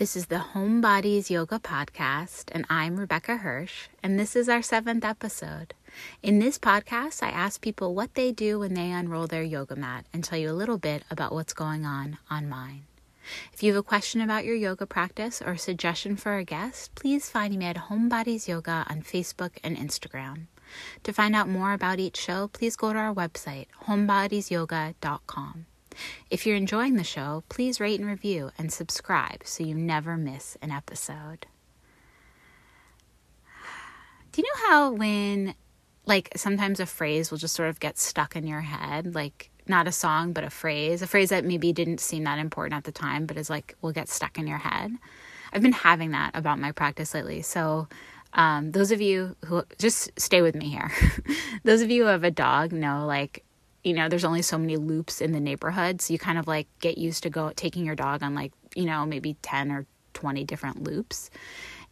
This is the Home Bodies Yoga Podcast, and I'm Rebecca Hirsch, and this is our seventh episode. In this podcast, I ask people what they do when they unroll their yoga mat and tell you a little bit about what's going on on mine. If you have a question about your yoga practice or a suggestion for a guest, please find me at Home Bodies Yoga on Facebook and Instagram. To find out more about each show, please go to our website, homebodiesyoga.com. If you're enjoying the show, please rate and review and subscribe so you never miss an episode. Do you know how when, like, sometimes a phrase will just sort of get stuck in your head? Like, not a song, but a phrase, a phrase that maybe didn't seem that important at the time, but is like, will get stuck in your head. I've been having that about my practice lately. So, um, those of you who just stay with me here, those of you who have a dog know, like, you know, there's only so many loops in the neighborhood. So you kind of like get used to go taking your dog on like, you know, maybe 10 or 20 different loops.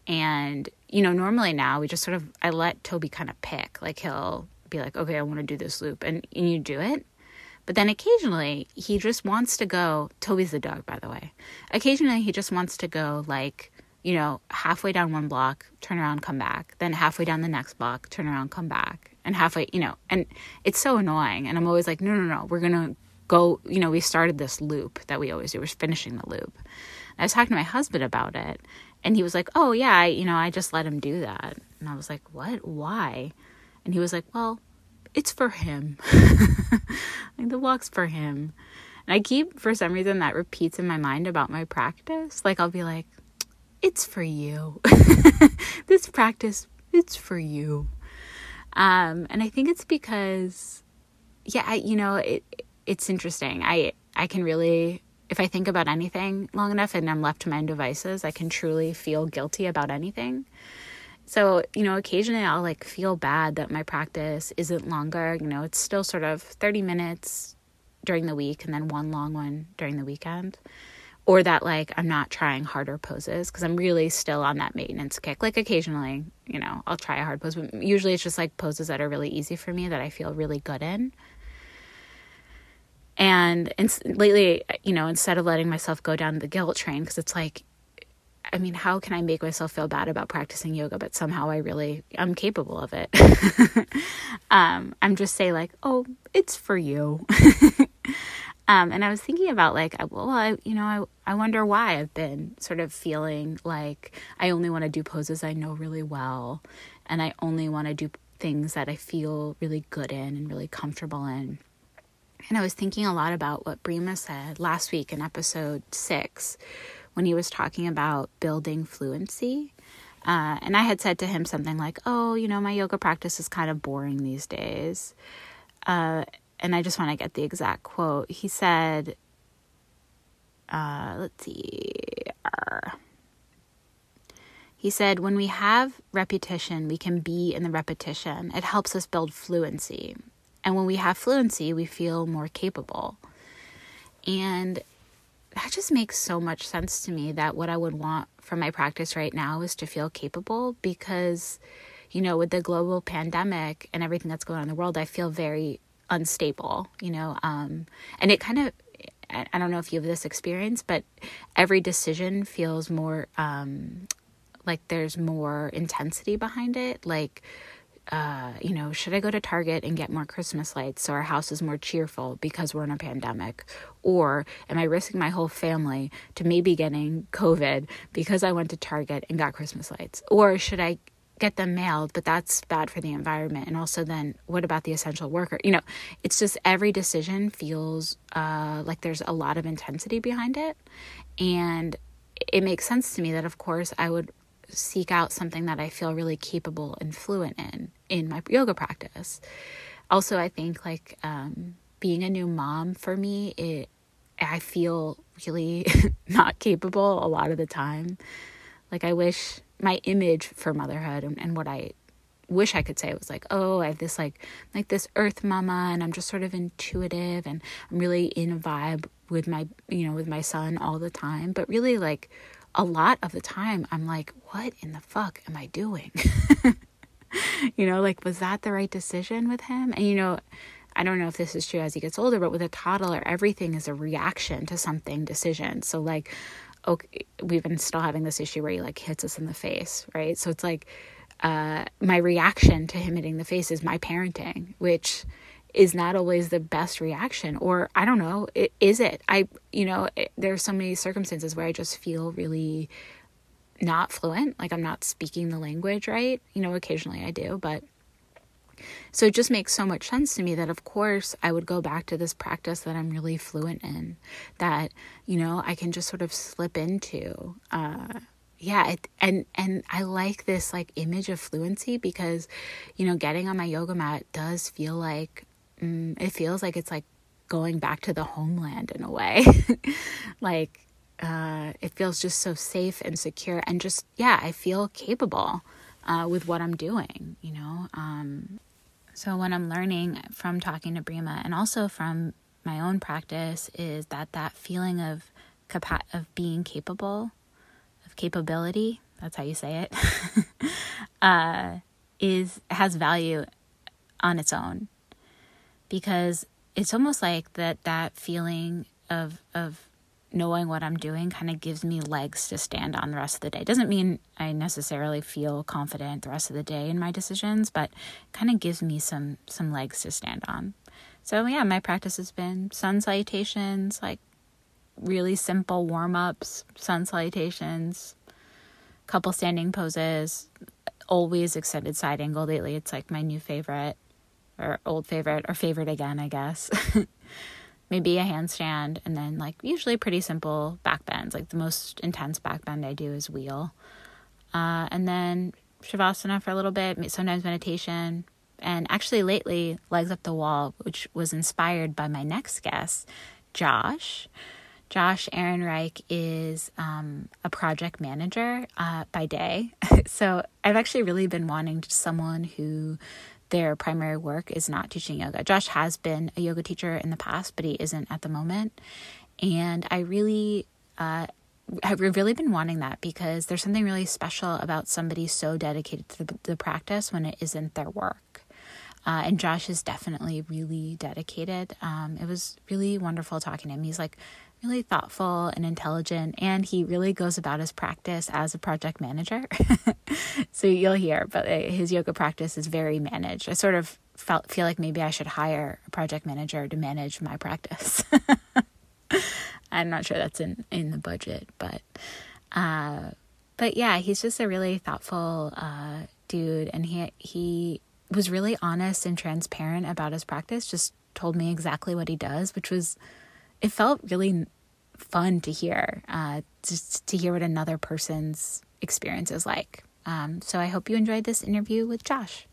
And, you know, normally now we just sort of, I let Toby kind of pick. Like he'll be like, okay, I want to do this loop. And, and you do it. But then occasionally he just wants to go. Toby's the dog, by the way. Occasionally he just wants to go like, you know, halfway down one block, turn around, come back. Then halfway down the next block, turn around, come back and halfway, you know, and it's so annoying. And I'm always like, no, no, no, we're going to go, you know, we started this loop that we always do. We're finishing the loop. And I was talking to my husband about it, and he was like, oh, yeah, I, you know, I just let him do that. And I was like, what? Why? And he was like, well, it's for him. like the walk's for him. And I keep, for some reason, that repeats in my mind about my practice. Like, I'll be like, it's for you. this practice, it's for you. Um, and I think it's because, yeah, I, you know, it, it's interesting. I, I can really, if I think about anything long enough and I'm left to my own devices, I can truly feel guilty about anything. So, you know, occasionally I'll like feel bad that my practice isn't longer. You know, it's still sort of 30 minutes during the week and then one long one during the weekend or that like I'm not trying harder poses because I'm really still on that maintenance kick. Like occasionally, you know, I'll try a hard pose, but usually it's just like poses that are really easy for me that I feel really good in. And lately, you know, instead of letting myself go down the guilt train, because it's like, I mean, how can I make myself feel bad about practicing yoga, but somehow I really I'm capable of it. um, I'm just say like, oh, it's for you. Um, and I was thinking about like, well, I, you know, I, I wonder why I've been sort of feeling like I only want to do poses I know really well, and I only want to do things that I feel really good in and really comfortable in. And I was thinking a lot about what Brima said last week in episode six when he was talking about building fluency. Uh, and I had said to him something like, Oh, you know, my yoga practice is kind of boring these days. Uh, and I just want to get the exact quote. He said, uh, let's see. He said, when we have repetition, we can be in the repetition. It helps us build fluency. And when we have fluency, we feel more capable. And that just makes so much sense to me that what I would want from my practice right now is to feel capable because, you know, with the global pandemic and everything that's going on in the world, I feel very unstable, you know. Um, and it kind of, I don't know if you have this experience, but every decision feels more um, like there's more intensity behind it. Like, uh, you know, should I go to Target and get more Christmas lights so our house is more cheerful because we're in a pandemic? Or am I risking my whole family to maybe getting COVID because I went to Target and got Christmas lights? Or should I get them mailed, but that's bad for the environment. And also, then what about the essential worker? You know, it's just every decision feels uh, like there's a lot of intensity behind it. And it makes sense to me that, of course, I would seek out something that I feel really capable and fluent in in my yoga practice. Also, I think like um, being a new mom for me, it I feel really not capable a lot of the time. Like I wish my image for motherhood and, and what I wish I could say was like, oh, I have this like like this earth mama and I'm just sort of intuitive and I'm really in a vibe with my you know, with my son all the time. But really like a lot of the time I'm like, what in the fuck am I doing? you know, like was that the right decision with him? And you know, I don't know if this is true as he gets older, but with a toddler, everything is a reaction to something decision. So like okay, we've been still having this issue where he like hits us in the face, right? So it's like uh, my reaction to him hitting the face is my parenting, which is not always the best reaction. Or I don't know, it, is it? I, you know, it, there are so many circumstances where I just feel really not fluent, like I'm not speaking the language right. You know, occasionally I do, but so it just makes so much sense to me that, of course, I would go back to this practice that I'm really fluent in, that, you know, I can just sort of slip into. Uh, yeah, it, and and I like this like image of fluency because, you know, getting on my yoga mat does feel like mm, it feels like it's like going back to the homeland in a way, like uh, it feels just so safe and secure and just yeah, I feel capable uh, with what I'm doing, you know. Um, so, what I'm learning from talking to Brima and also from my own practice is that that feeling of capa- of being capable, of capability, that's how you say it, uh, is has value on its own. Because it's almost like that that feeling of of knowing what I'm doing kind of gives me legs to stand on the rest of the day. Doesn't mean I necessarily feel confident the rest of the day in my decisions, but kind of gives me some some legs to stand on. So yeah, my practice has been sun salutations, like really simple warm-ups, sun salutations, couple standing poses, always extended side angle lately. It's like my new favorite or old favorite or favorite again, I guess. maybe a handstand, and then like usually pretty simple back bends. Like the most intense back bend I do is wheel. Uh, and then shavasana for a little bit, sometimes meditation. And actually, lately, legs up the wall, which was inspired by my next guest, Josh. Josh Aaron Reich is um, a project manager uh, by day. so I've actually really been wanting someone who their primary work is not teaching yoga. Josh has been a yoga teacher in the past, but he isn't at the moment. And I really, uh, have really been wanting that because there's something really special about somebody so dedicated to the, the practice when it isn't their work. Uh, and Josh is definitely really dedicated. Um, it was really wonderful talking to him. He's like really thoughtful and intelligent, and he really goes about his practice as a project manager. so you'll hear, but uh, his yoga practice is very managed. I sort of felt feel like maybe I should hire a project manager to manage my practice. I'm not sure that's in in the budget, but uh, but yeah, he's just a really thoughtful uh, dude, and he he was really honest and transparent about his practice. Just told me exactly what he does, which was it felt really fun to hear, uh, just to hear what another person's experience is like. Um, so I hope you enjoyed this interview with Josh.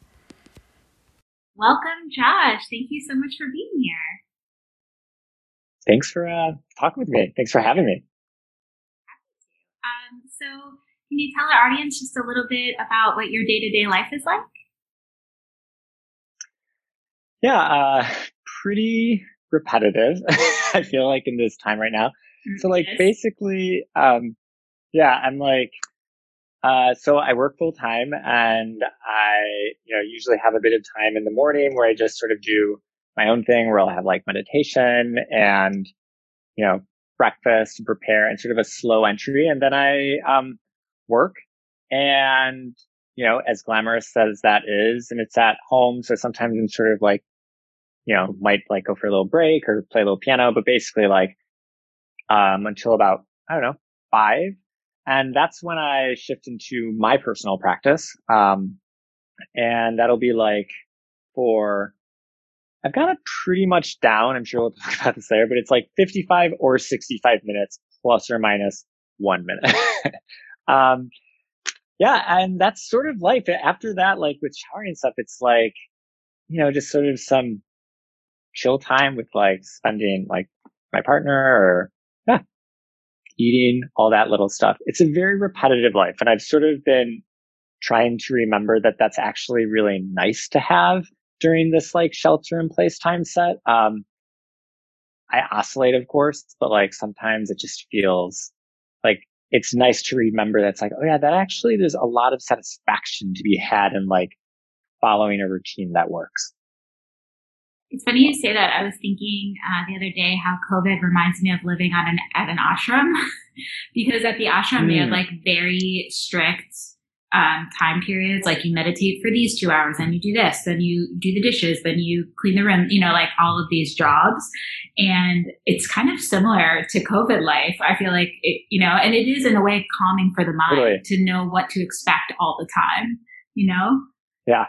Welcome, Josh. Thank you so much for being here. Thanks for uh, talking with me. Thanks for having me. Um, so, can you tell our audience just a little bit about what your day to day life is like? Yeah, uh, pretty repetitive. I feel like in this time right now. Mm-hmm. So like basically, um, yeah, I'm like, uh, so I work full time and I, you know, usually have a bit of time in the morning where I just sort of do my own thing where I'll have like meditation and, you know, breakfast and prepare and sort of a slow entry. And then I, um, work and, you know, as glamorous as that is, and it's at home. So sometimes I'm sort of like you know, might like go for a little break or play a little piano, but basically like, um, until about, I don't know, five. And that's when I shift into my personal practice. Um, and that'll be like for, I've got it pretty much down. I'm sure we'll talk about this later, but it's like 55 or 65 minutes plus or minus one minute. um, yeah. And that's sort of life. After that, like with showering and stuff, it's like, you know, just sort of some chill time with like spending like my partner or yeah, eating, all that little stuff. It's a very repetitive life. And I've sort of been trying to remember that that's actually really nice to have during this like shelter in place time set. Um, I oscillate, of course, but like sometimes it just feels like it's nice to remember that's like, oh yeah, that actually there's a lot of satisfaction to be had in like following a routine that works. It's funny you say that. I was thinking uh, the other day how COVID reminds me of living on an at an ashram because at the ashram mm. they have hmm. like very strict um, time periods. Like you meditate for these two hours, then you do this, then you do the dishes, then you clean the room. You know, like all of these jobs, and it's kind of similar to COVID life. I feel like it, you know, and it is in a way calming for the mind totally. to know what to expect all the time. You know? Yeah,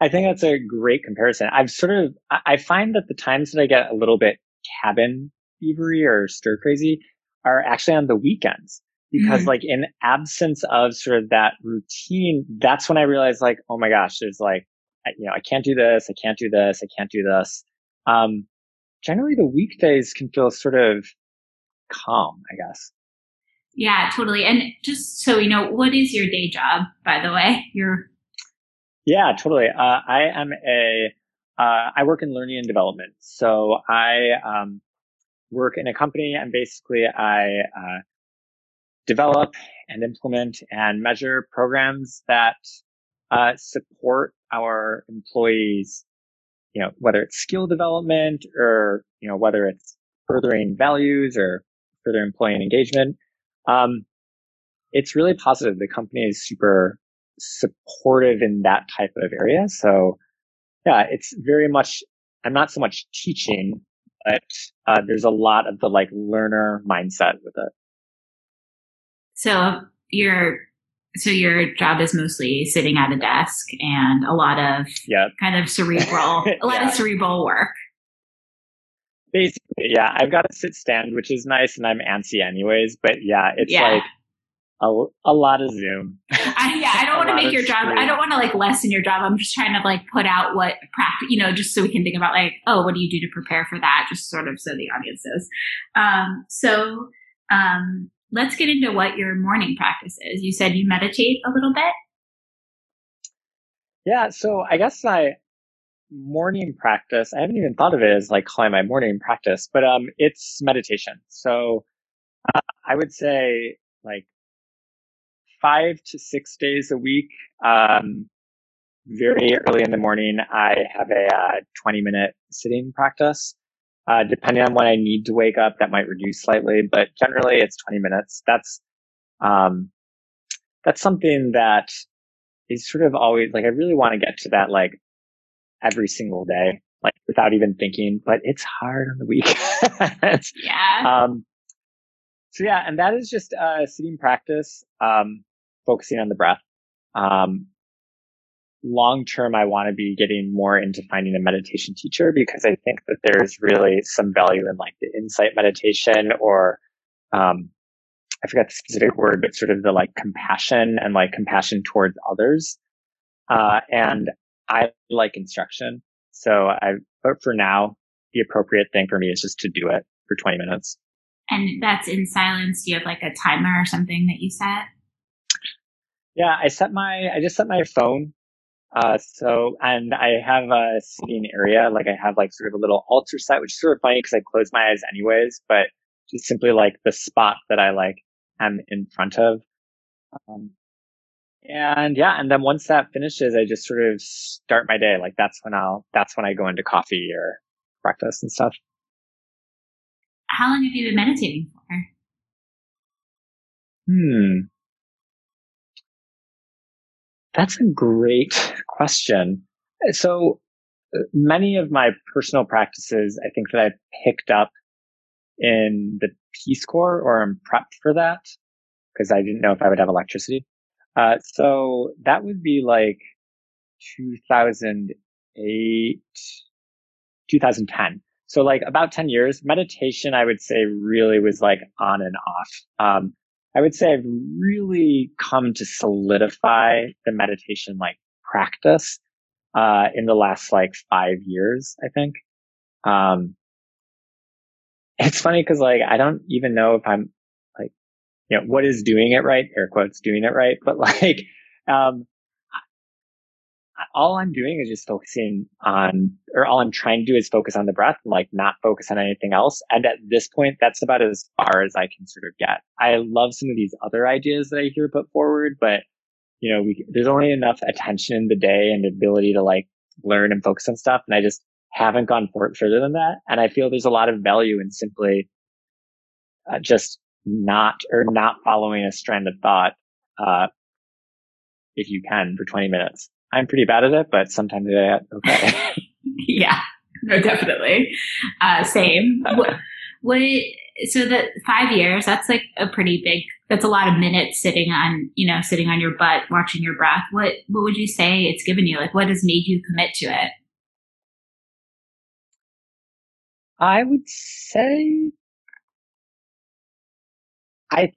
I think that's a great comparison. I've sort of, I find that the times that I get a little bit cabin fevery or stir crazy are actually on the weekends because mm-hmm. like in absence of sort of that routine, that's when I realize like, oh my gosh, there's like, you know, I can't do this. I can't do this. I can't do this. Um, generally the weekdays can feel sort of calm, I guess. Yeah, totally. And just so you know, what is your day job, by the way? Your yeah, totally. Uh, I am a uh, I work in learning and development. So I um, work in a company and basically I uh, develop and implement and measure programs that uh, support our employees, you know, whether it's skill development or, you know, whether it's furthering values or further employee engagement. Um, it's really positive. The company is super supportive in that type of area. So yeah, it's very much, I'm not so much teaching, but uh, there's a lot of the like learner mindset with it. So your so your job is mostly sitting at a desk and a lot of yeah. kind of cerebral a lot yeah. of cerebral work. Basically, yeah. I've got a sit stand, which is nice and I'm antsy anyways, but yeah, it's yeah. like a, a lot of Zoom. I, yeah, I don't want to make your job. I don't want to like lessen your job. I'm just trying to like put out what practice, you know, just so we can think about like, oh, what do you do to prepare for that? Just sort of so the audience knows. Um, so, um, let's get into what your morning practice is. You said you meditate a little bit. Yeah, so I guess my morning practice, I haven't even thought of it as like calling my morning practice, but um, it's meditation. So uh, I would say like five to six days a week. Um, very early in the morning, I have a uh, 20 minute sitting practice. Uh, depending on when I need to wake up, that might reduce slightly, but generally it's 20 minutes. That's, um, that's something that is sort of always like, I really want to get to that like every single day, like without even thinking, but it's hard on the weekends. yeah. Um, so yeah, and that is just, uh, sitting practice, um, focusing on the breath. Um, long term, I want to be getting more into finding a meditation teacher because I think that there's really some value in like the insight meditation or, um, I forgot the specific word, but sort of the like compassion and like compassion towards others. Uh, and I like instruction. So I, but for now, the appropriate thing for me is just to do it for 20 minutes. And that's in silence. Do you have like a timer or something that you set? Yeah, I set my, I just set my phone uh, so, and I have a sitting area, like I have like sort of a little altar set, which is sort of funny because I close my eyes anyways, but just simply like the spot that I like am in front of. Um, and yeah, and then once that finishes, I just sort of start my day. Like that's when I'll, that's when I go into coffee or breakfast and stuff. How long have you been meditating for? Hmm. That's a great question. So uh, many of my personal practices, I think that I picked up in the Peace Corps or I'm prepped for that because I didn't know if I would have electricity. Uh, so that would be like 2008, 2010. So like about 10 years, meditation, I would say really was like on and off. Um, I would say I've really come to solidify the meditation like practice uh, in the last like five years, I think. Um, it's funny because like I don't even know if I'm like, you know, what is doing it right, air quotes, doing it right, but like, um, all I'm doing is just focusing on, or all I'm trying to do is focus on the breath and like not focus on anything else. And at this point, that's about as far as I can sort of get. I love some of these other ideas that I hear put forward, but you know, we, there's only enough attention in the day and ability to like learn and focus on stuff. And I just haven't gone further than that. And I feel there's a lot of value in simply uh, just not or not following a strand of thought, uh, if you can for 20 minutes. I'm pretty bad at it, but sometimes I, okay. yeah, no, definitely. Uh, same. what, what, so that five years, that's like a pretty big, that's a lot of minutes sitting on, you know, sitting on your butt, watching your breath. What, what would you say it's given you? Like, what has made you commit to it? I would say I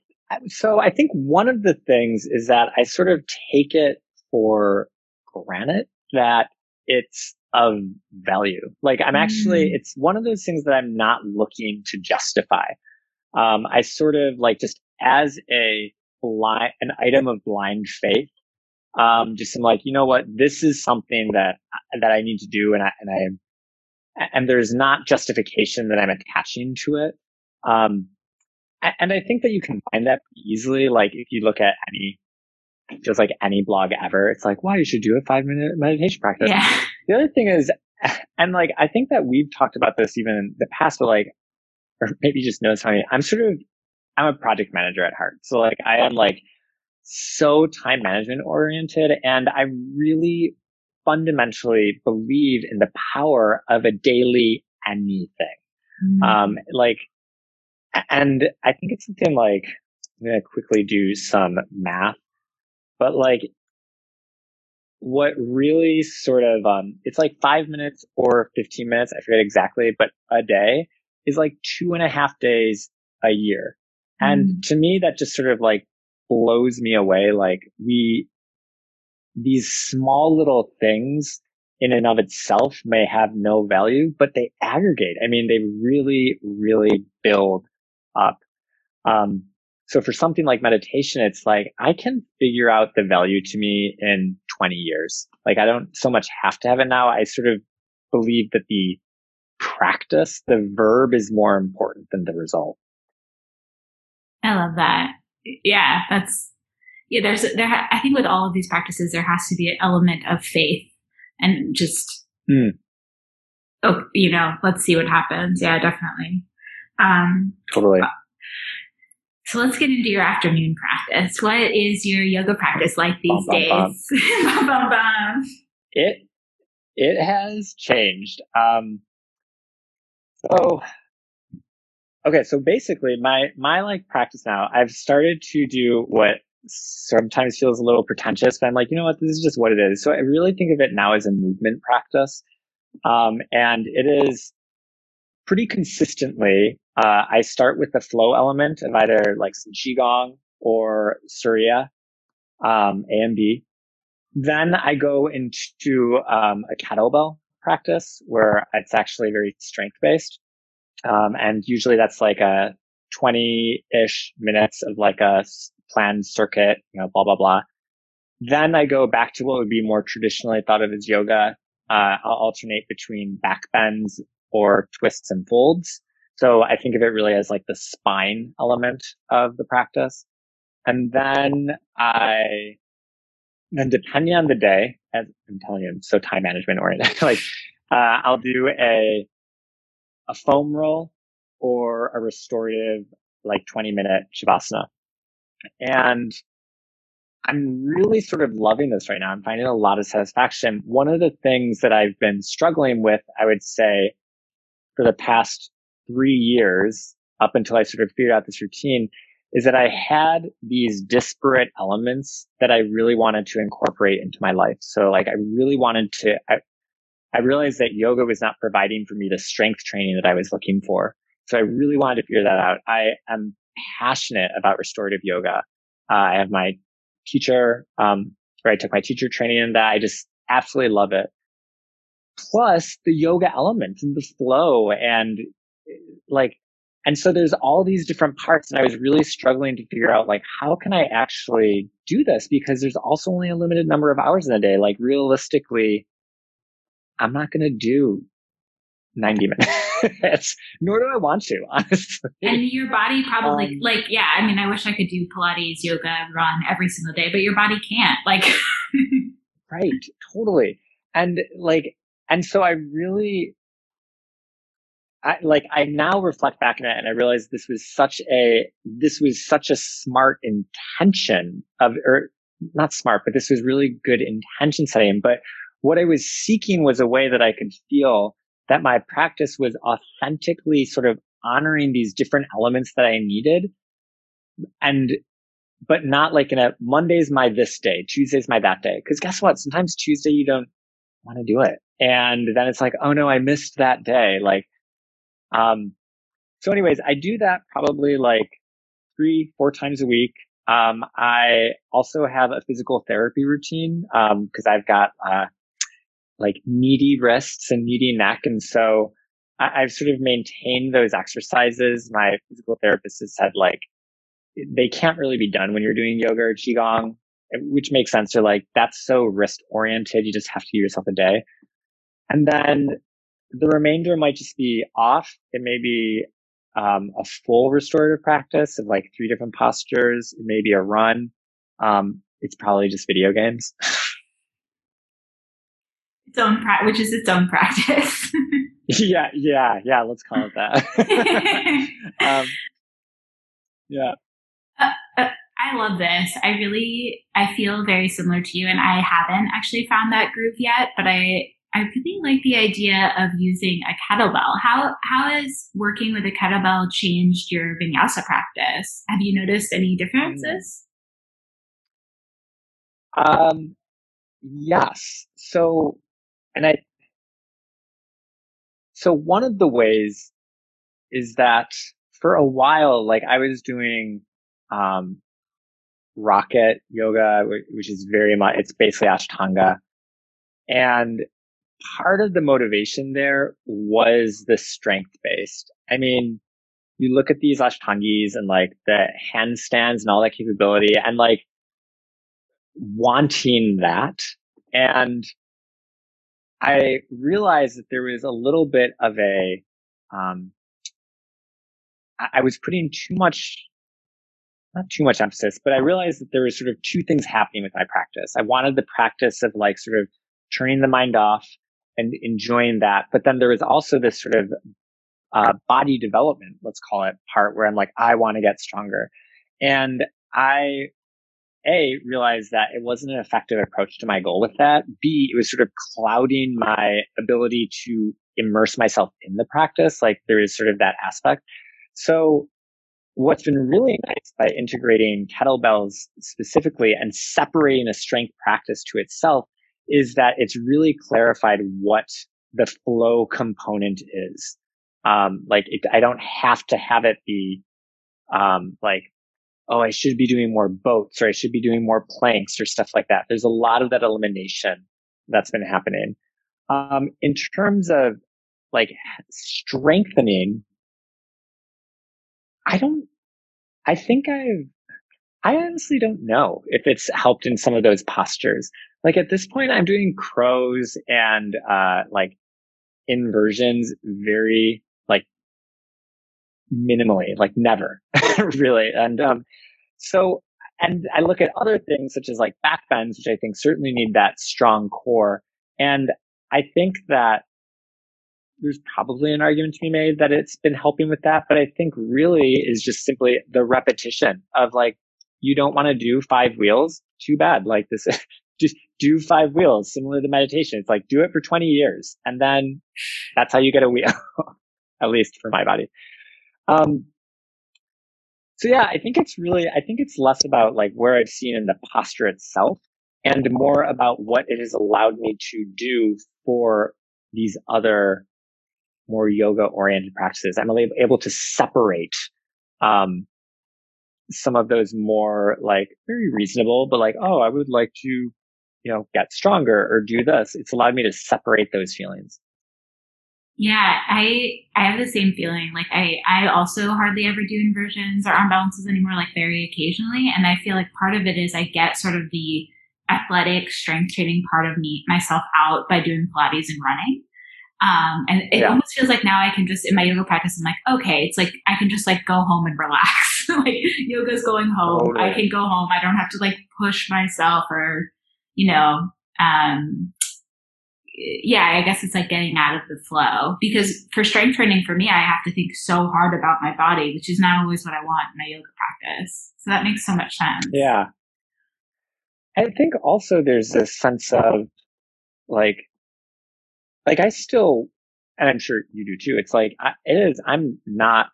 so I think one of the things is that I sort of take it for granted that it's of value. Like I'm actually, mm. it's one of those things that I'm not looking to justify. Um, I sort of like just as a blind, an item of blind faith. Um, just I'm like, you know what? This is something that, that I need to do. And I, and I, and there's not justification that I'm attaching to it. Um, and I think that you can find that easily. Like if you look at any, just like any blog ever, it's like, wow, you should do a five minute meditation practice. Yeah. The other thing is, and like, I think that we've talked about this even in the past, but like, or maybe just know something. I'm sort of, I'm a project manager at heart. So like, I am like so time management oriented and I really fundamentally believe in the power of a daily anything. Mm-hmm. Um, like and I think it's something like, I'm going to quickly do some math, but like what really sort of, um, it's like five minutes or 15 minutes. I forget exactly, but a day is like two and a half days a year. Mm. And to me, that just sort of like blows me away. Like we, these small little things in and of itself may have no value, but they aggregate. I mean, they really, really build up. Um, so for something like meditation, it's like I can figure out the value to me in 20 years. Like I don't so much have to have it now. I sort of believe that the practice, the verb is more important than the result. I love that. Yeah, that's yeah. There's there. I think with all of these practices, there has to be an element of faith and just mm. oh, you know, let's see what happens. Yeah, definitely. Um, totally. So let's get into your afternoon practice. What is your yoga practice like these bum, days? Bum, bum. it it has changed. Um, so okay, so basically my my like practice now, I've started to do what sometimes feels a little pretentious, but I'm like, you know what, this is just what it is. So I really think of it now as a movement practice. Um, and it is pretty consistently, uh, I start with the flow element of either like some Qigong or Surya, um, A and B. Then I go into, um, a kettlebell practice where it's actually very strength based. Um, and usually that's like a 20 ish minutes of like a planned circuit, you know, blah, blah, blah. Then I go back to what would be more traditionally thought of as yoga. Uh, I'll alternate between back bends or twists and folds. So I think of it really as like the spine element of the practice. And then I, then depending on the day, as I'm telling you, I'm so time management oriented, like, uh, I'll do a, a foam roll or a restorative, like 20 minute Shavasana. And I'm really sort of loving this right now. I'm finding a lot of satisfaction. One of the things that I've been struggling with, I would say, for the past three years up until I sort of figured out this routine is that I had these disparate elements that I really wanted to incorporate into my life. So like I really wanted to, I, I realized that yoga was not providing for me the strength training that I was looking for. So I really wanted to figure that out. I am passionate about restorative yoga. Uh, I have my teacher, um, where I took my teacher training in that. I just absolutely love it plus the yoga element and the flow and like and so there's all these different parts and i was really struggling to figure out like how can i actually do this? Because there's also only a limited number of hours in a day. Like realistically i'm not going to do 90 minutes nor do i want to honestly. And your body probably um, like yeah i mean i wish i could do pilates yoga run every single day but your body can't like right totally. And like and so I really, I, like I now reflect back on it and I realize this was such a this was such a smart intention of or not smart, but this was really good intention setting. But what I was seeking was a way that I could feel that my practice was authentically sort of honoring these different elements that I needed and but not like in a Monday's my this day, Tuesday's my that day. Cause guess what? Sometimes Tuesday you don't want to do it. And then it's like, oh no, I missed that day. Like, um, so anyways, I do that probably like three, four times a week. Um, I also have a physical therapy routine, um, cause I've got, uh, like needy wrists and needy neck. And so I, have sort of maintained those exercises. My physical therapist has said like, they can't really be done when you're doing yoga or qigong, which makes sense. They're like, that's so wrist oriented. You just have to give yourself a day. And then the remainder might just be off. It may be um, a full restorative practice of like three different postures. It may be a run. Um, it's probably just video games. its own pra- which is its own practice. yeah, yeah, yeah. Let's call it that. um, yeah. Uh, uh, I love this. I really, I feel very similar to you, and I haven't actually found that groove yet, but I, I really like the idea of using a kettlebell. How, how has working with a kettlebell changed your vinyasa practice? Have you noticed any differences? Um, yes. So, and I, so one of the ways is that for a while, like I was doing um, rocket yoga, which is very much, it's basically Ashtanga. And part of the motivation there was the strength based. I mean, you look at these Ashtangis and like the handstands and all that capability and like wanting that. And I realized that there was a little bit of a, um, I was putting too much not too much emphasis, but I realized that there was sort of two things happening with my practice. I wanted the practice of like sort of turning the mind off and enjoying that. But then there was also this sort of uh, body development, let's call it part where I'm like, I want to get stronger. And I, A, realized that it wasn't an effective approach to my goal with that. B, it was sort of clouding my ability to immerse myself in the practice. Like there is sort of that aspect. So what's been really nice by integrating kettlebells specifically and separating a strength practice to itself is that it's really clarified what the flow component is. Um, like it, I don't have to have it be, um, like, oh, I should be doing more boats or I should be doing more planks or stuff like that. There's a lot of that elimination that's been happening. Um, in terms of like strengthening, I don't, I think I've, I honestly don't know if it's helped in some of those postures. Like at this point, I'm doing crows and, uh, like inversions very, like minimally, like never really. And, um, so, and I look at other things such as like back bends, which I think certainly need that strong core. And I think that there's probably an argument to be made that it's been helping with that. But I think really is just simply the repetition of like, you don't want to do five wheels. Too bad. Like this, just do five wheels, similar to meditation. It's like do it for 20 years and then that's how you get a wheel, at least for my body. Um, so yeah, I think it's really, I think it's less about like where I've seen in the posture itself and more about what it has allowed me to do for these other more yoga oriented practices. I'm able to separate, um, some of those more like very reasonable, but like, oh, I would like to, you know, get stronger or do this. It's allowed me to separate those feelings. Yeah, I I have the same feeling. Like I I also hardly ever do inversions or arm balances anymore, like very occasionally. And I feel like part of it is I get sort of the athletic strength training part of me myself out by doing Pilates and running. Um, and it yeah. almost feels like now I can just in my yoga practice, I'm like, okay, it's like I can just like go home and relax. like yoga's going home. I can go home. I don't have to like push myself or, you know, um, yeah, I guess it's like getting out of the flow because for strength training for me, I have to think so hard about my body, which is not always what I want in my yoga practice. So that makes so much sense. Yeah. I think also there's this sense of like, like I still, and I'm sure you do too. It's like, I, it is, I'm not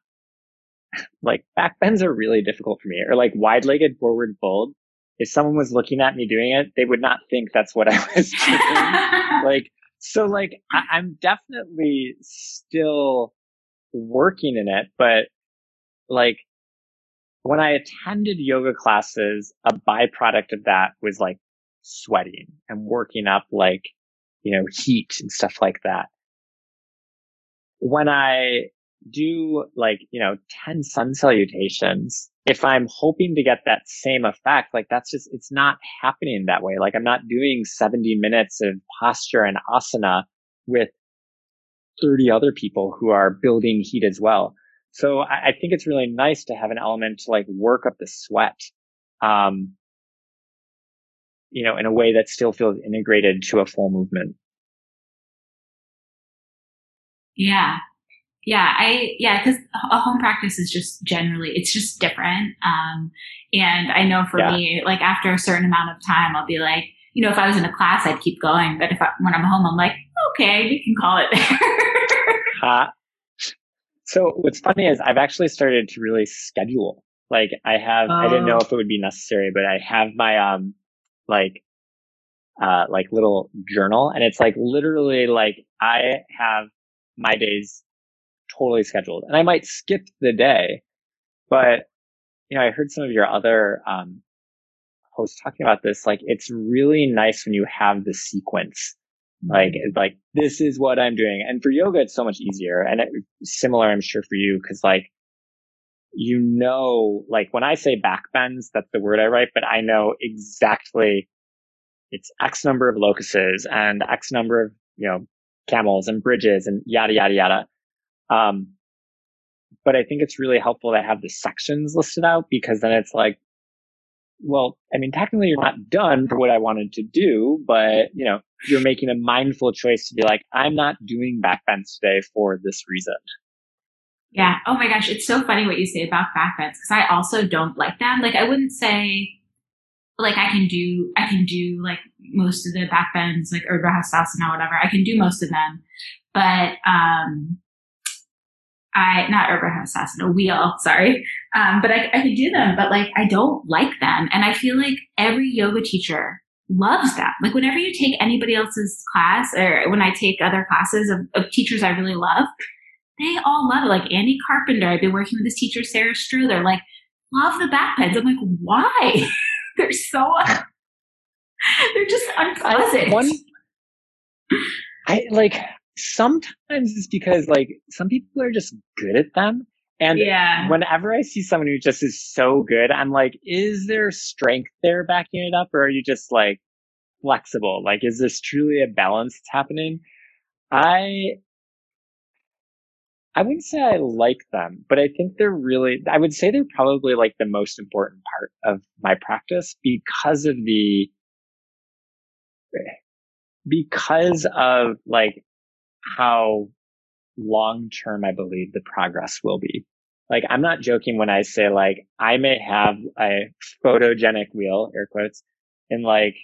like back bends are really difficult for me or like wide legged forward fold. If someone was looking at me doing it, they would not think that's what I was doing. like, so like I, I'm definitely still working in it, but like when I attended yoga classes, a byproduct of that was like sweating and working up like, you know, heat and stuff like that. When I do like, you know, 10 sun salutations, if I'm hoping to get that same effect, like that's just, it's not happening that way. Like I'm not doing 70 minutes of posture and asana with 30 other people who are building heat as well. So I, I think it's really nice to have an element to like work up the sweat. Um, you know, in a way that still feels integrated to a full movement. Yeah. Yeah, I yeah, because a home practice is just generally it's just different. Um, and I know for yeah. me, like after a certain amount of time, I'll be like, you know, if I was in a class, I'd keep going. But if I, when I'm home, I'm like, okay, we can call it there. uh, so what's funny is I've actually started to really schedule. Like I have, I didn't know oh. if it would be necessary, but I have my um, like, uh, like little journal, and it's like literally like I have my days totally scheduled. And I might skip the day, but you know, I heard some of your other, um, hosts talking about this. Like, it's really nice when you have the sequence. Like, mm-hmm. like this is what I'm doing. And for yoga, it's so much easier and it, similar, I'm sure for you, cause like, you know, like when I say back bends, that's the word I write, but I know exactly it's X number of locusts and X number of, you know, camels and bridges and yada, yada, yada. Um, but I think it's really helpful to have the sections listed out because then it's like, well, I mean, technically you're not done for what I wanted to do, but you know, you're making a mindful choice to be like, I'm not doing back bends today for this reason. Yeah. Oh my gosh. It's so funny what you say about back bends because I also don't like them. Like I wouldn't say like I can do, I can do like most of the back bends, like Urdhva Hastasana, whatever. I can do most of them, but, um, I not Urdhva Hastasana, a wheel, sorry. Um, but I, I can do them, but like I don't like them. And I feel like every yoga teacher loves them. Like whenever you take anybody else's class or when I take other classes of, of teachers I really love, they all love it. Like Annie Carpenter, I've been working with this teacher, Sarah Struther, like love the back bends. I'm like, why? they're so, they're just unpleasant. I, one, I like, sometimes it's because like some people are just good at them. And yeah. whenever I see someone who just is so good, I'm like, is there strength there backing it up? Or are you just like flexible? Like, is this truly a balance that's happening? I, I wouldn't say I like them, but I think they're really, I would say they're probably like the most important part of my practice because of the, eh, because of like how long term I believe the progress will be. Like, I'm not joking when I say like, I may have a photogenic wheel, air quotes, in like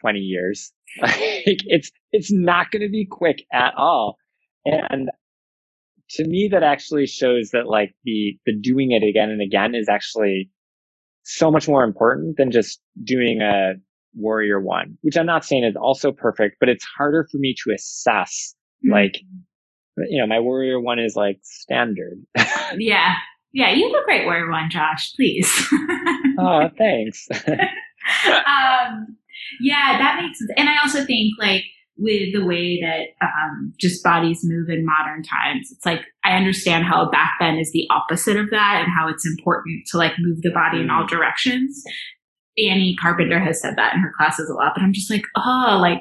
20 years. like, it's, it's not going to be quick at all. And to me, that actually shows that like the, the doing it again and again is actually so much more important than just doing a warrior one, which I'm not saying is also perfect, but it's harder for me to assess. Like, you know, my warrior one is like standard. yeah. Yeah. You have a great warrior one, Josh. Please. oh, thanks. um, yeah, that makes sense. And I also think like, with the way that um, just bodies move in modern times. It's like I understand how a back bend is the opposite of that and how it's important to like move the body in all mm. directions. Annie Carpenter has said that in her classes a lot, but I'm just like, oh, like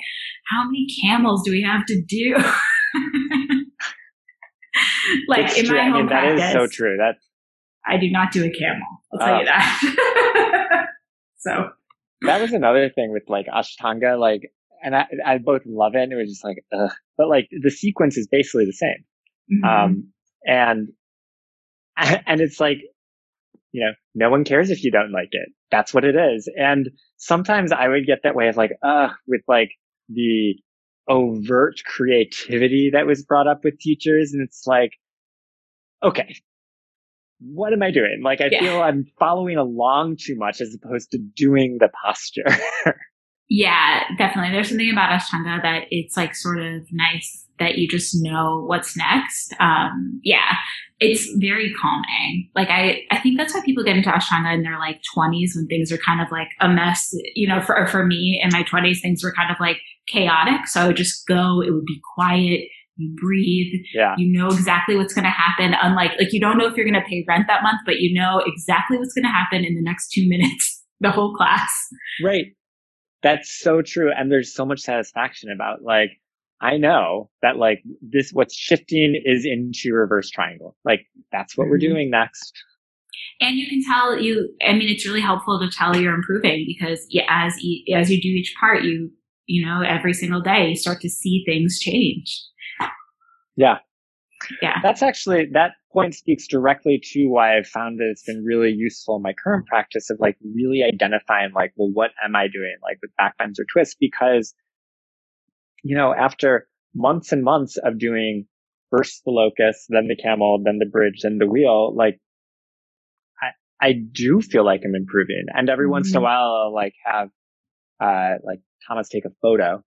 how many camels do we have to do? like it's in true. my home I mean, practice, that is so true. That I do not do a camel. I'll tell you that. so that was another thing with like Ashtanga. Like and I, I both love it and it was just like, ugh. but like the sequence is basically the same. Mm-hmm. Um, and, and it's like, you know, no one cares if you don't like it. That's what it is. And sometimes I would get that way of like, uh, with like the overt creativity that was brought up with teachers. And it's like, okay, what am I doing? Like, I yeah. feel I'm following along too much as opposed to doing the posture. yeah, definitely. There's something about Ashtanga that it's like sort of nice that you just know what's next. Um, yeah, it's very calming. Like I, I think that's why people get into Ashtanga in their like 20s when things are kind of like a mess. You know, for for me in my 20s, things were kind of like chaotic. So I would just go. It would be quiet. You breathe. Yeah. You know exactly what's going to happen. Unlike like you don't know if you're going to pay rent that month, but you know exactly what's going to happen in the next two minutes. The whole class. Right. That's so true. And there's so much satisfaction about like I know that like this, what's shifting is into reverse triangle. Like that's what mm-hmm. we're doing next. And you can tell you, I mean, it's really helpful to tell you're improving because as, as you do each part, you, you know, every single day you start to see things change. Yeah. Yeah. That's actually, that point speaks directly to why I've found that it's been really useful in my current practice of like really identifying like, well, what am I doing like with backbends or twists? Because you know, after months and months of doing first the locust, then the camel, then the bridge, then the wheel, like I, I do feel like I'm improving. And every mm-hmm. once in a mm-hmm. while I'll like have, uh, like Thomas take a photo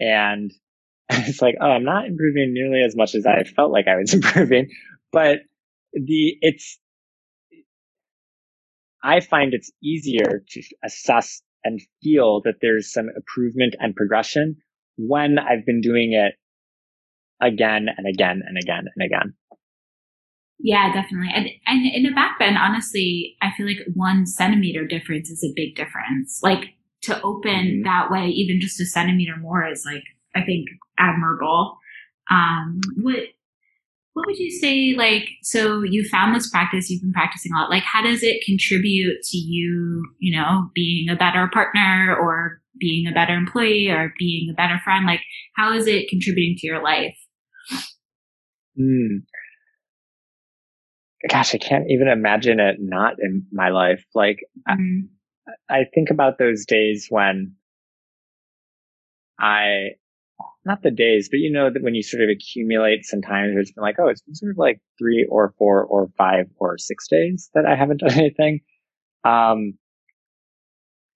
and it's like, oh, I'm not improving nearly as much as I felt like I was improving, but the, it's, I find it's easier to assess and feel that there's some improvement and progression when I've been doing it again and again and again and again. Yeah, definitely. And, and in a back bend, honestly, I feel like one centimeter difference is a big difference. Like to open mm-hmm. that way, even just a centimeter more is like, I think admirable. Um, what, what would you say like so you found this practice you've been practicing a lot like how does it contribute to you you know being a better partner or being a better employee or being a better friend? Like, how is it contributing to your life? Mm. Gosh, I can't even imagine it not in my life. Like, mm-hmm. I, I think about those days when I, not the days, but you know that when you sort of accumulate some time, it's been like, oh, it's been sort of like three or four or five or six days that I haven't done anything. Um,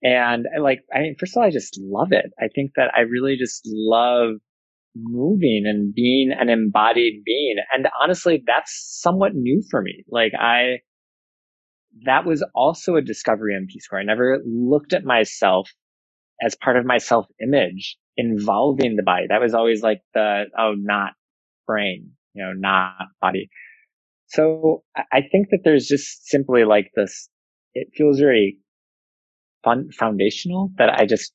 and uh, like, I mean, first of all, I just love it. I think that I really just love moving and being an embodied being. And honestly, that's somewhat new for me. Like I, that was also a discovery in Peace Corps. I never looked at myself as part of my self image involving the body. That was always like the, oh, not brain, you know, not body. So I think that there's just simply like this, it feels very fun, foundational that I just,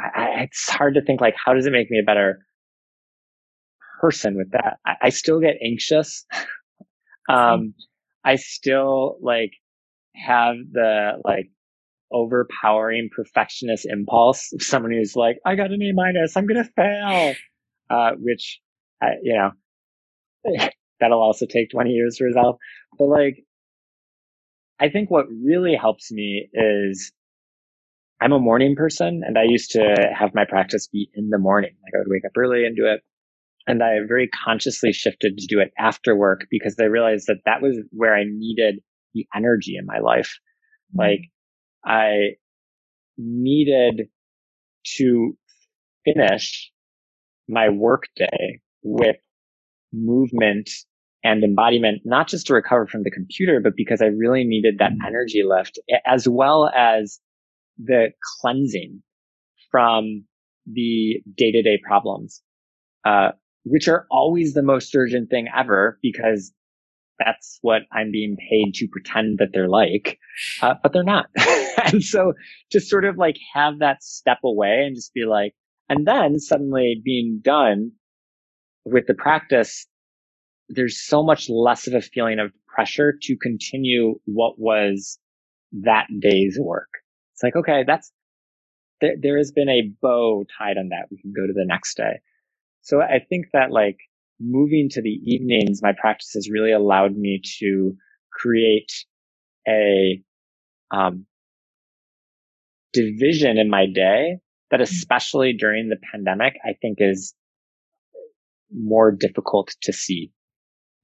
I, it's hard to think like, how does it make me a better person with that? I, I still get anxious. um, I still like have the like overpowering perfectionist impulse of someone who's like, I got an A minus, I'm going to fail. Uh, which, I, you know, that'll also take 20 years to resolve. But like, I think what really helps me is I'm a morning person and I used to have my practice be in the morning. Like I would wake up early and do it. And I very consciously shifted to do it after work because I realized that that was where I needed the energy in my life. Mm-hmm. Like I needed to finish my work day with movement and embodiment, not just to recover from the computer, but because I really needed that mm-hmm. energy lift as well as the cleansing from the day to day problems, uh, which are always the most urgent thing ever because that's what I'm being paid to pretend that they're like, uh, but they're not. and so to sort of like have that step away and just be like, and then suddenly being done with the practice, there's so much less of a feeling of pressure to continue what was that day's work. It's like, okay, that's, there, there has been a bow tied on that. We can go to the next day. So I think that like moving to the evenings, my practice has really allowed me to create a, um, division in my day that mm-hmm. especially during the pandemic, I think is more difficult to see.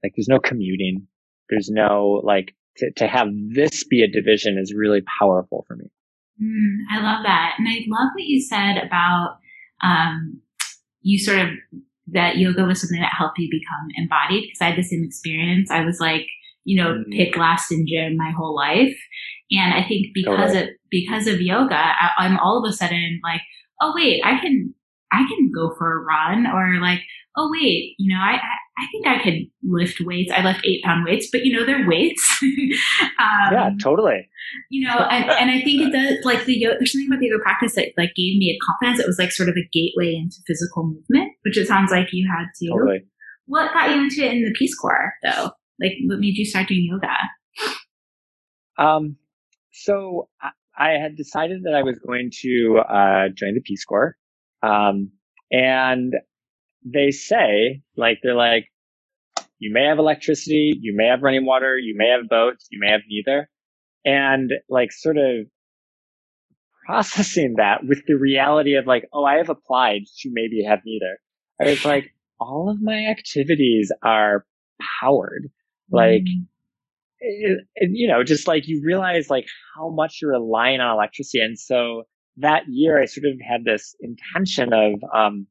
Like there's no commuting. There's no like to, to have this be a division is really powerful for me. Mm, I love that. And I love what you said about, um, you sort of, that yoga was something that helped you become embodied because I had the same experience. I was like, you know, mm-hmm. pick last in gym my whole life. And I think because totally. of, because of yoga, I, I'm all of a sudden like, oh wait, I can, I can go for a run or like, oh wait, you know, I, I think I could lift weights. I lift eight pound weights, but you know, they're weights. um, yeah, totally. You know, and, and I think it does like the yoga, there's something about the yoga practice that like gave me a confidence. It was like sort of a gateway into physical movement, which it sounds like you had to. Totally. What got you into it in the Peace Corps though? Like what made you start doing yoga? Um, so I, I had decided that I was going to, uh, join the Peace Corps. Um, and they say, like, they're like, you may have electricity, you may have running water, you may have boats, you may have neither. And like sort of processing that with the reality of like, oh, I have applied to maybe have neither. It's like all of my activities are powered. Like, mm. it, it, you know, just like you realize like how much you're relying on electricity. And so that year I sort of had this intention of, um,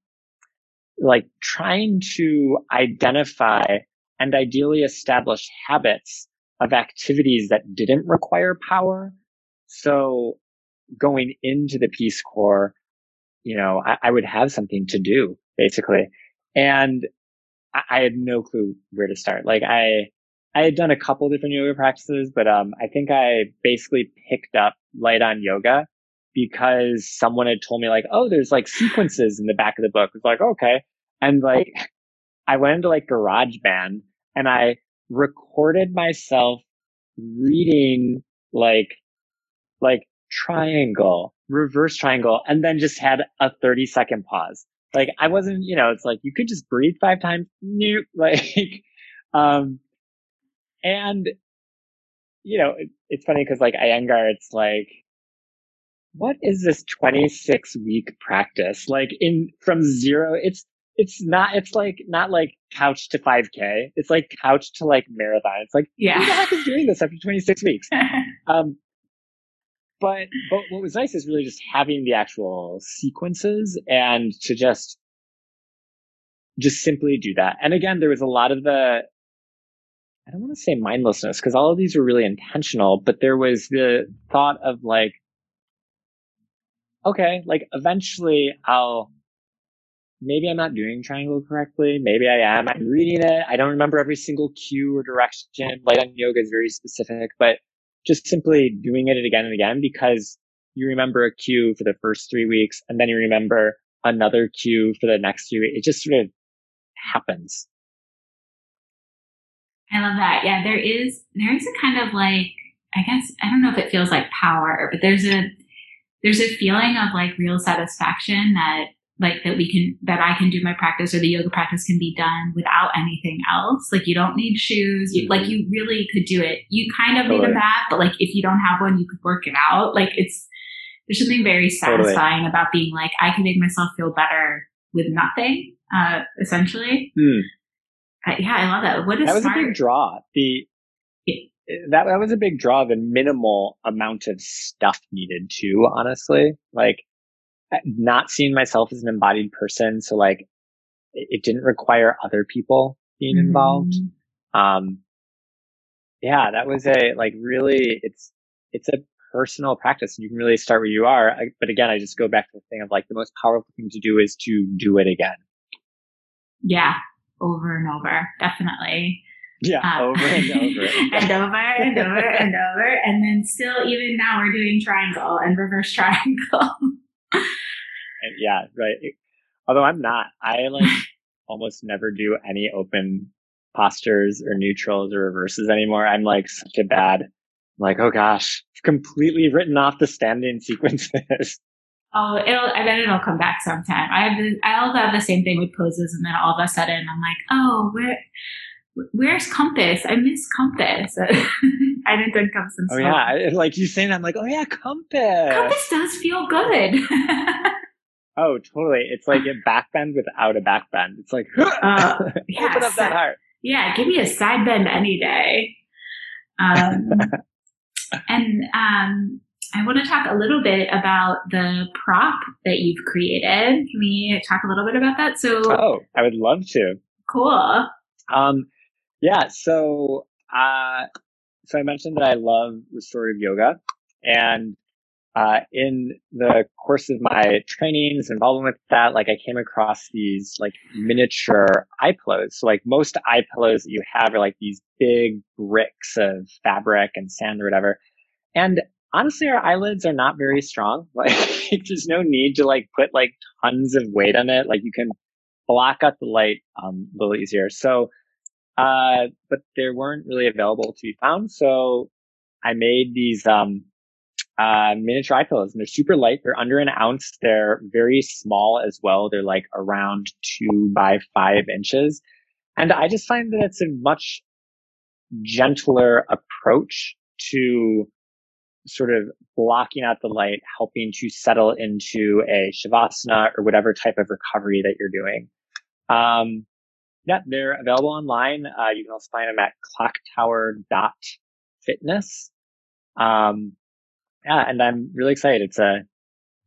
like trying to identify and ideally establish habits of activities that didn't require power. So going into the Peace Corps, you know, I, I would have something to do basically. And I, I, had no clue where to start. Like I, I had done a couple different yoga practices, but, um, I think I basically picked up light on yoga because someone had told me like, oh, there's like sequences in the back of the book. It's like, okay. And like, I went into like GarageBand and I recorded myself reading like, like triangle, reverse triangle, and then just had a 30 second pause. Like I wasn't, you know, it's like you could just breathe five times. Nope. Like, um, and you know, it, it's funny because like Iyengar, it's like, what is this 26 week practice? Like in from zero, it's it's not it's like not like couch to 5k it's like couch to like marathon. It's like yeah. who the heck is doing this after 26 weeks? Um but but what was nice is really just having the actual sequences and to just just simply do that. And again there was a lot of the i don't want to say mindlessness because all of these were really intentional but there was the thought of like okay like eventually i'll maybe I'm not doing triangle correctly. Maybe I am. I'm reading it. I don't remember every single cue or direction. Light on yoga is very specific, but just simply doing it again and again because you remember a cue for the first three weeks and then you remember another cue for the next three weeks. It just sort of happens. I love that. Yeah, there is, there is a kind of like, I guess, I don't know if it feels like power, but there's a, there's a feeling of like real satisfaction that like that we can that I can do my practice or the yoga practice can be done without anything else. Like you don't need shoes. You, like you really could do it. You kind of totally. need a mat, but like if you don't have one, you could work it out. Like it's there's something very satisfying totally. about being like I can make myself feel better with nothing. Uh, essentially. Hmm. Uh, yeah, I love that. What is that was smart? a big draw. The that that was a big draw. The minimal amount of stuff needed too. Honestly, like not seeing myself as an embodied person. So like it, didn't require other people being mm-hmm. involved. Um, yeah, that was a like really, it's, it's a personal practice and you can really start where you are. I, but again, I just go back to the thing of like the most powerful thing to do is to do it again. Yeah. Over and over. Definitely. Yeah, um, over and over. and over and over and over. And then still, even now, we're doing triangle and reverse triangle and yeah, right. Although I'm not, I like almost never do any open postures or neutrals or reverses anymore. I'm like such a bad, like, oh gosh, completely written off the standing sequences. Oh, it'll. I bet it'll come back sometime. I have. The, I also have the same thing with poses, and then all of a sudden, I'm like, oh, where, where's compass? I miss compass. I didn't do compass. Oh yeah, like you saying, I'm like, oh yeah, compass. Compass does feel good. oh, totally. It's like a backbend without a backbend. It's like, uh, yeah, open up that heart. Yeah, give me a side bend any day. Um, and um, I want to talk a little bit about the prop that you've created. Can we talk a little bit about that? So, oh, I would love to. Cool. Um, yeah. So, uh, so I mentioned that I love restorative yoga, and uh, in the course of my trainings involvement with that, like I came across these like miniature eye pillows. So like most eye pillows that you have are like these big bricks of fabric and sand or whatever. And honestly, our eyelids are not very strong. Like there's no need to like put like tons of weight on it. Like you can block out the light um, a little easier. So, uh, but they weren't really available to be found. So I made these, um, uh, miniature eye pillows and they're super light. They're under an ounce. They're very small as well. They're like around two by five inches. And I just find that it's a much gentler approach to sort of blocking out the light, helping to settle into a shavasana or whatever type of recovery that you're doing. Um, yeah, they're available online. Uh, you can also find them at clocktower.fitness. Um, yeah, and I'm really excited. It's a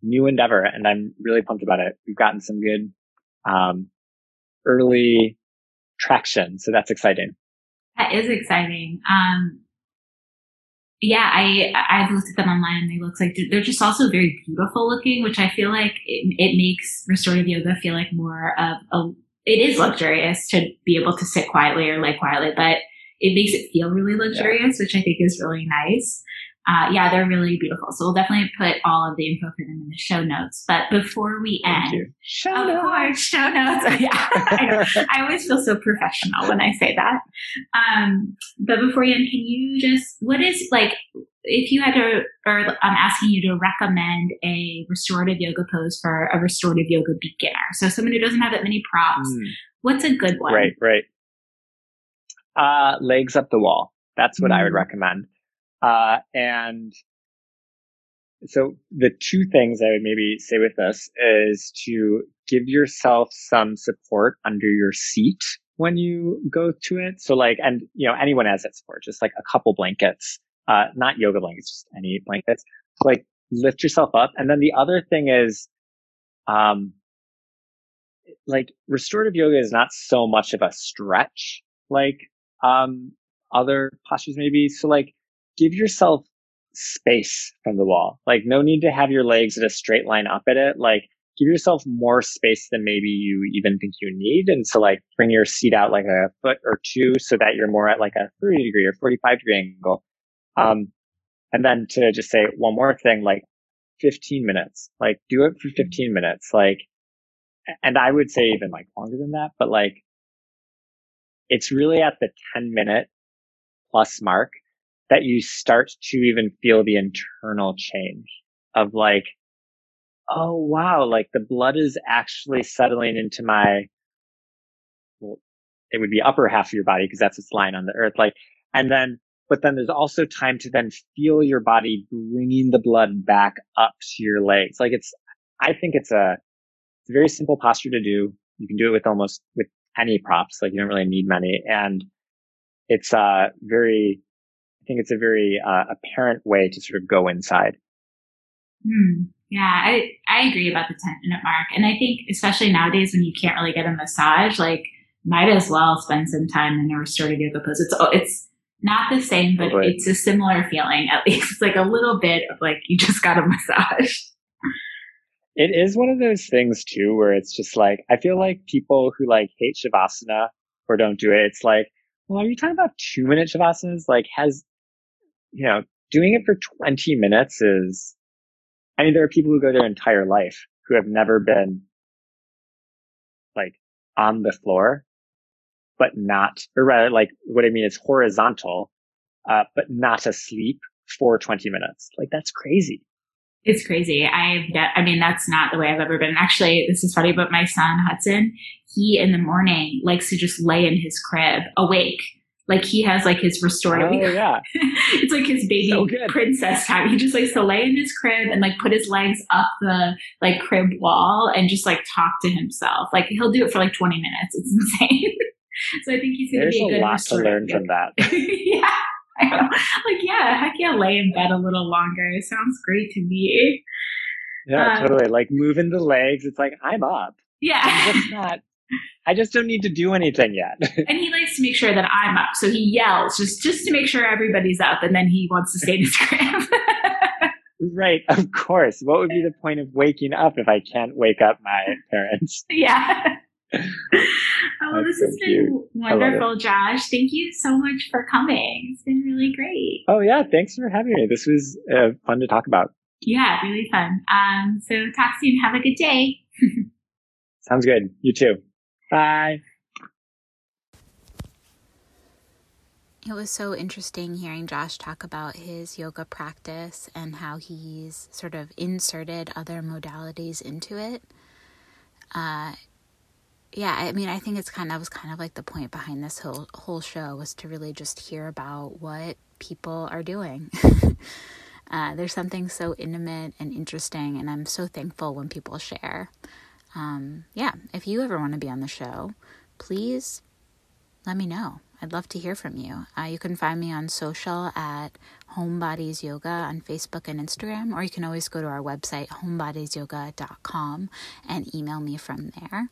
new endeavor and I'm really pumped about it. We've gotten some good, um, early traction. So that's exciting. That is exciting. Um, yeah, I I've looked at them online and they look like they're just also very beautiful looking, which I feel like it, it makes restorative yoga feel like more of a. It is luxurious to be able to sit quietly or lay quietly, but it makes it feel really luxurious, yeah. which I think is really nice uh, yeah, they're really beautiful. So we'll definitely put all of the info for them in the show notes. But before we end, show of notes. course, show notes. yeah, I, I, always feel so professional when I say that. Um, but before you end, can you just what is like if you had to, or I'm asking you to recommend a restorative yoga pose for a restorative yoga beginner. So someone who doesn't have that many props, mm. what's a good one? Right, right. Uh, legs up the wall. That's what mm. I would mm. recommend. Uh, and so the two things I would maybe say with this is to give yourself some support under your seat when you go to it. So like, and you know, anyone has that support, just like a couple blankets, uh, not yoga blankets, just any blankets. So like lift yourself up. And then the other thing is, um, like restorative yoga is not so much of a stretch like, um, other postures maybe. So like, give yourself space from the wall. Like no need to have your legs in a straight line up at it. Like give yourself more space than maybe you even think you need. And so like bring your seat out like a foot or two so that you're more at like a 30 degree or 45 degree angle. Um, and then to just say one more thing, like 15 minutes, like do it for 15 minutes. Like, and I would say even like longer than that, but like it's really at the 10 minute plus mark that you start to even feel the internal change of like, oh wow, like the blood is actually settling into my, well, it would be upper half of your body because that's what's lying on the earth. Like, and then, but then there's also time to then feel your body bringing the blood back up to your legs. Like it's, I think it's a, it's a very simple posture to do. You can do it with almost with any props. Like you don't really need many. And it's, uh, very, I think it's a very uh, apparent way to sort of go inside. Hmm. Yeah, I, I agree about the 10 minute mark. And I think, especially nowadays when you can't really get a massage, like, might as well spend some time in a restorative yoga pose. It's, it's not the same, but totally. it's a similar feeling. At least it's like a little bit of like, you just got a massage. It is one of those things too, where it's just like, I feel like people who like hate Shavasana or don't do it, it's like, well, are you talking about two minute Shavasanas? Like, has you know, doing it for 20 minutes is, I mean, there are people who go their entire life who have never been like on the floor, but not, or rather like what I mean is horizontal, uh, but not asleep for 20 minutes. Like that's crazy. It's crazy. I've, I mean, that's not the way I've ever been. Actually, this is funny, but my son Hudson, he in the morning likes to just lay in his crib awake. Like he has like his restorative. Oh, yeah. it's like his baby so princess time. He just likes to lay in his crib and like put his legs up the like crib wall and just like talk to himself. Like he'll do it for like 20 minutes. It's insane. so I think he's going to be a, a good lot to learn from that. yeah. like, yeah, heck yeah, lay in bed a little longer. It sounds great to me. Yeah, um, totally. Like moving the legs, it's like I'm up. Yeah. I'm just not I just don't need to do anything yet. and he likes to make sure that I'm up. So he yells just just to make sure everybody's up and then he wants to stay in his crib. right, of course. What would be the point of waking up if I can't wake up my parents? Yeah. oh, this so has cute. been wonderful, Josh. Thank you so much for coming. It's been really great. Oh, yeah. Thanks for having me. This was uh, fun to talk about. Yeah, really fun. Um, so talk soon. Have a good day. Sounds good. You too. Bye. It was so interesting hearing Josh talk about his yoga practice and how he's sort of inserted other modalities into it. Uh, yeah, I mean, I think it's kind of was kind of like the point behind this whole whole show was to really just hear about what people are doing. uh, there's something so intimate and interesting, and I'm so thankful when people share. Um, yeah, if you ever want to be on the show, please let me know. I'd love to hear from you. Uh, you can find me on social at Homebodies Yoga on Facebook and Instagram, or you can always go to our website, homebodiesyoga.com, and email me from there.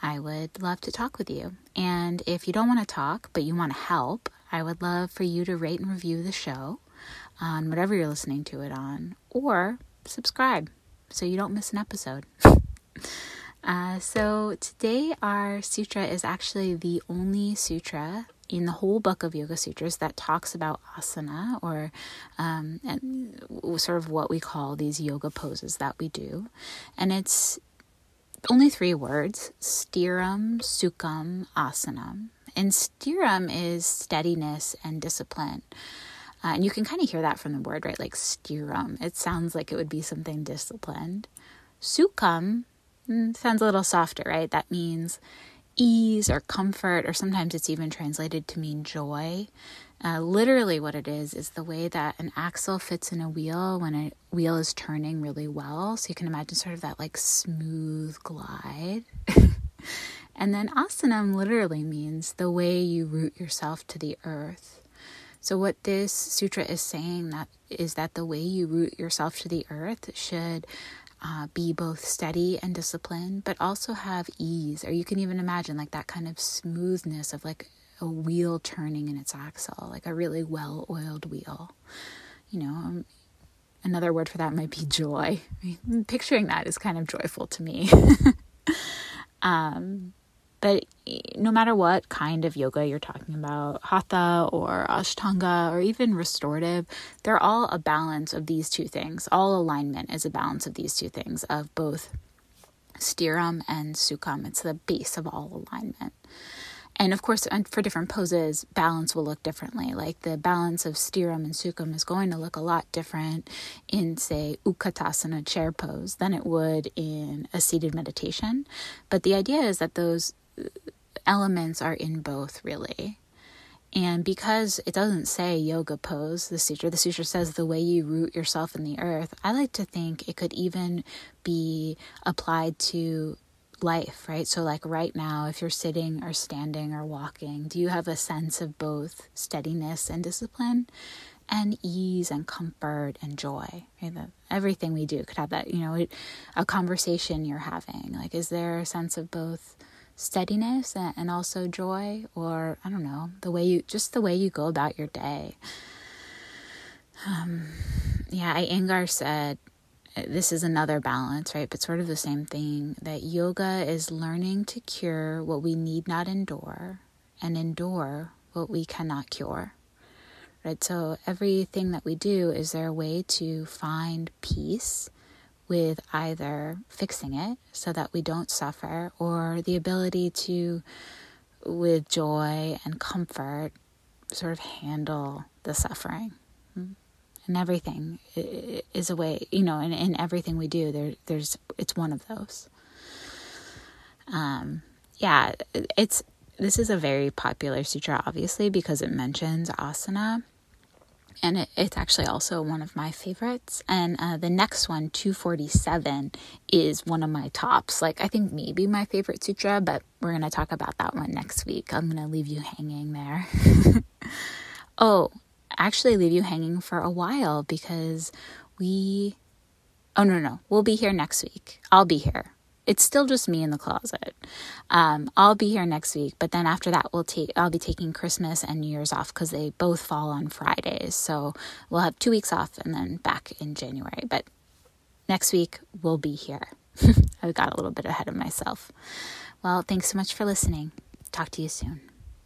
I would love to talk with you. And if you don't want to talk, but you want to help, I would love for you to rate and review the show on whatever you're listening to it on, or subscribe so you don't miss an episode. uh, so today, our sutra is actually the only sutra in the whole book of Yoga Sutras that talks about asana or um, sort of what we call these yoga poses that we do. And it's only three words stiram, sukham, asanam. And stiram is steadiness and discipline. Uh, and you can kind of hear that from the word, right? Like stiram. It sounds like it would be something disciplined. Sukham mm, sounds a little softer, right? That means ease or comfort, or sometimes it's even translated to mean joy. Uh, literally, what it is is the way that an axle fits in a wheel when a wheel is turning really well. So you can imagine sort of that like smooth glide. and then asanam literally means the way you root yourself to the earth. So what this sutra is saying that is that the way you root yourself to the earth should uh, be both steady and disciplined, but also have ease, or you can even imagine like that kind of smoothness of like a wheel turning in its axle, like a really well oiled wheel. You know, um, another word for that might be joy. I mean, picturing that is kind of joyful to me. um, but no matter what kind of yoga you're talking about, hatha or ashtanga or even restorative, they're all a balance of these two things. All alignment is a balance of these two things of both stiram and sukham. It's the base of all alignment. And of course, for different poses, balance will look differently. Like the balance of stiram and sukham is going to look a lot different in, say, Utkatasana chair pose than it would in a seated meditation. But the idea is that those elements are in both, really. And because it doesn't say yoga pose, the sutra, the sutra says the way you root yourself in the earth, I like to think it could even be applied to life, right? So, like right now, if you're sitting or standing or walking, do you have a sense of both steadiness and discipline? And ease and comfort and joy. Right? Everything we do could have that, you know, a conversation you're having. Like, is there a sense of both steadiness and, also joy? Or, I don't know, the way you, just the way you go about your day. Um, yeah, Iyengar said, this is another balance, right? But sort of the same thing that yoga is learning to cure what we need not endure and endure what we cannot cure. Right? So everything that we do is there a way to find peace with either fixing it so that we don't suffer or the ability to with joy and comfort sort of handle the suffering. and everything is a way, you know, in, in everything we do, there, there's, it's one of those. Um, yeah, it's, this is a very popular sutra, obviously, because it mentions asana. And it, it's actually also one of my favorites. And uh, the next one, 247, is one of my tops. Like, I think maybe my favorite sutra, but we're going to talk about that one next week. I'm going to leave you hanging there. oh, actually leave you hanging for a while because we. Oh, no, no. We'll be here next week. I'll be here. It's still just me in the closet. Um, I'll be here next week, but then after that, we'll take. I'll be taking Christmas and New Year's off because they both fall on Fridays. So we'll have two weeks off and then back in January. But next week we'll be here. I got a little bit ahead of myself. Well, thanks so much for listening. Talk to you soon.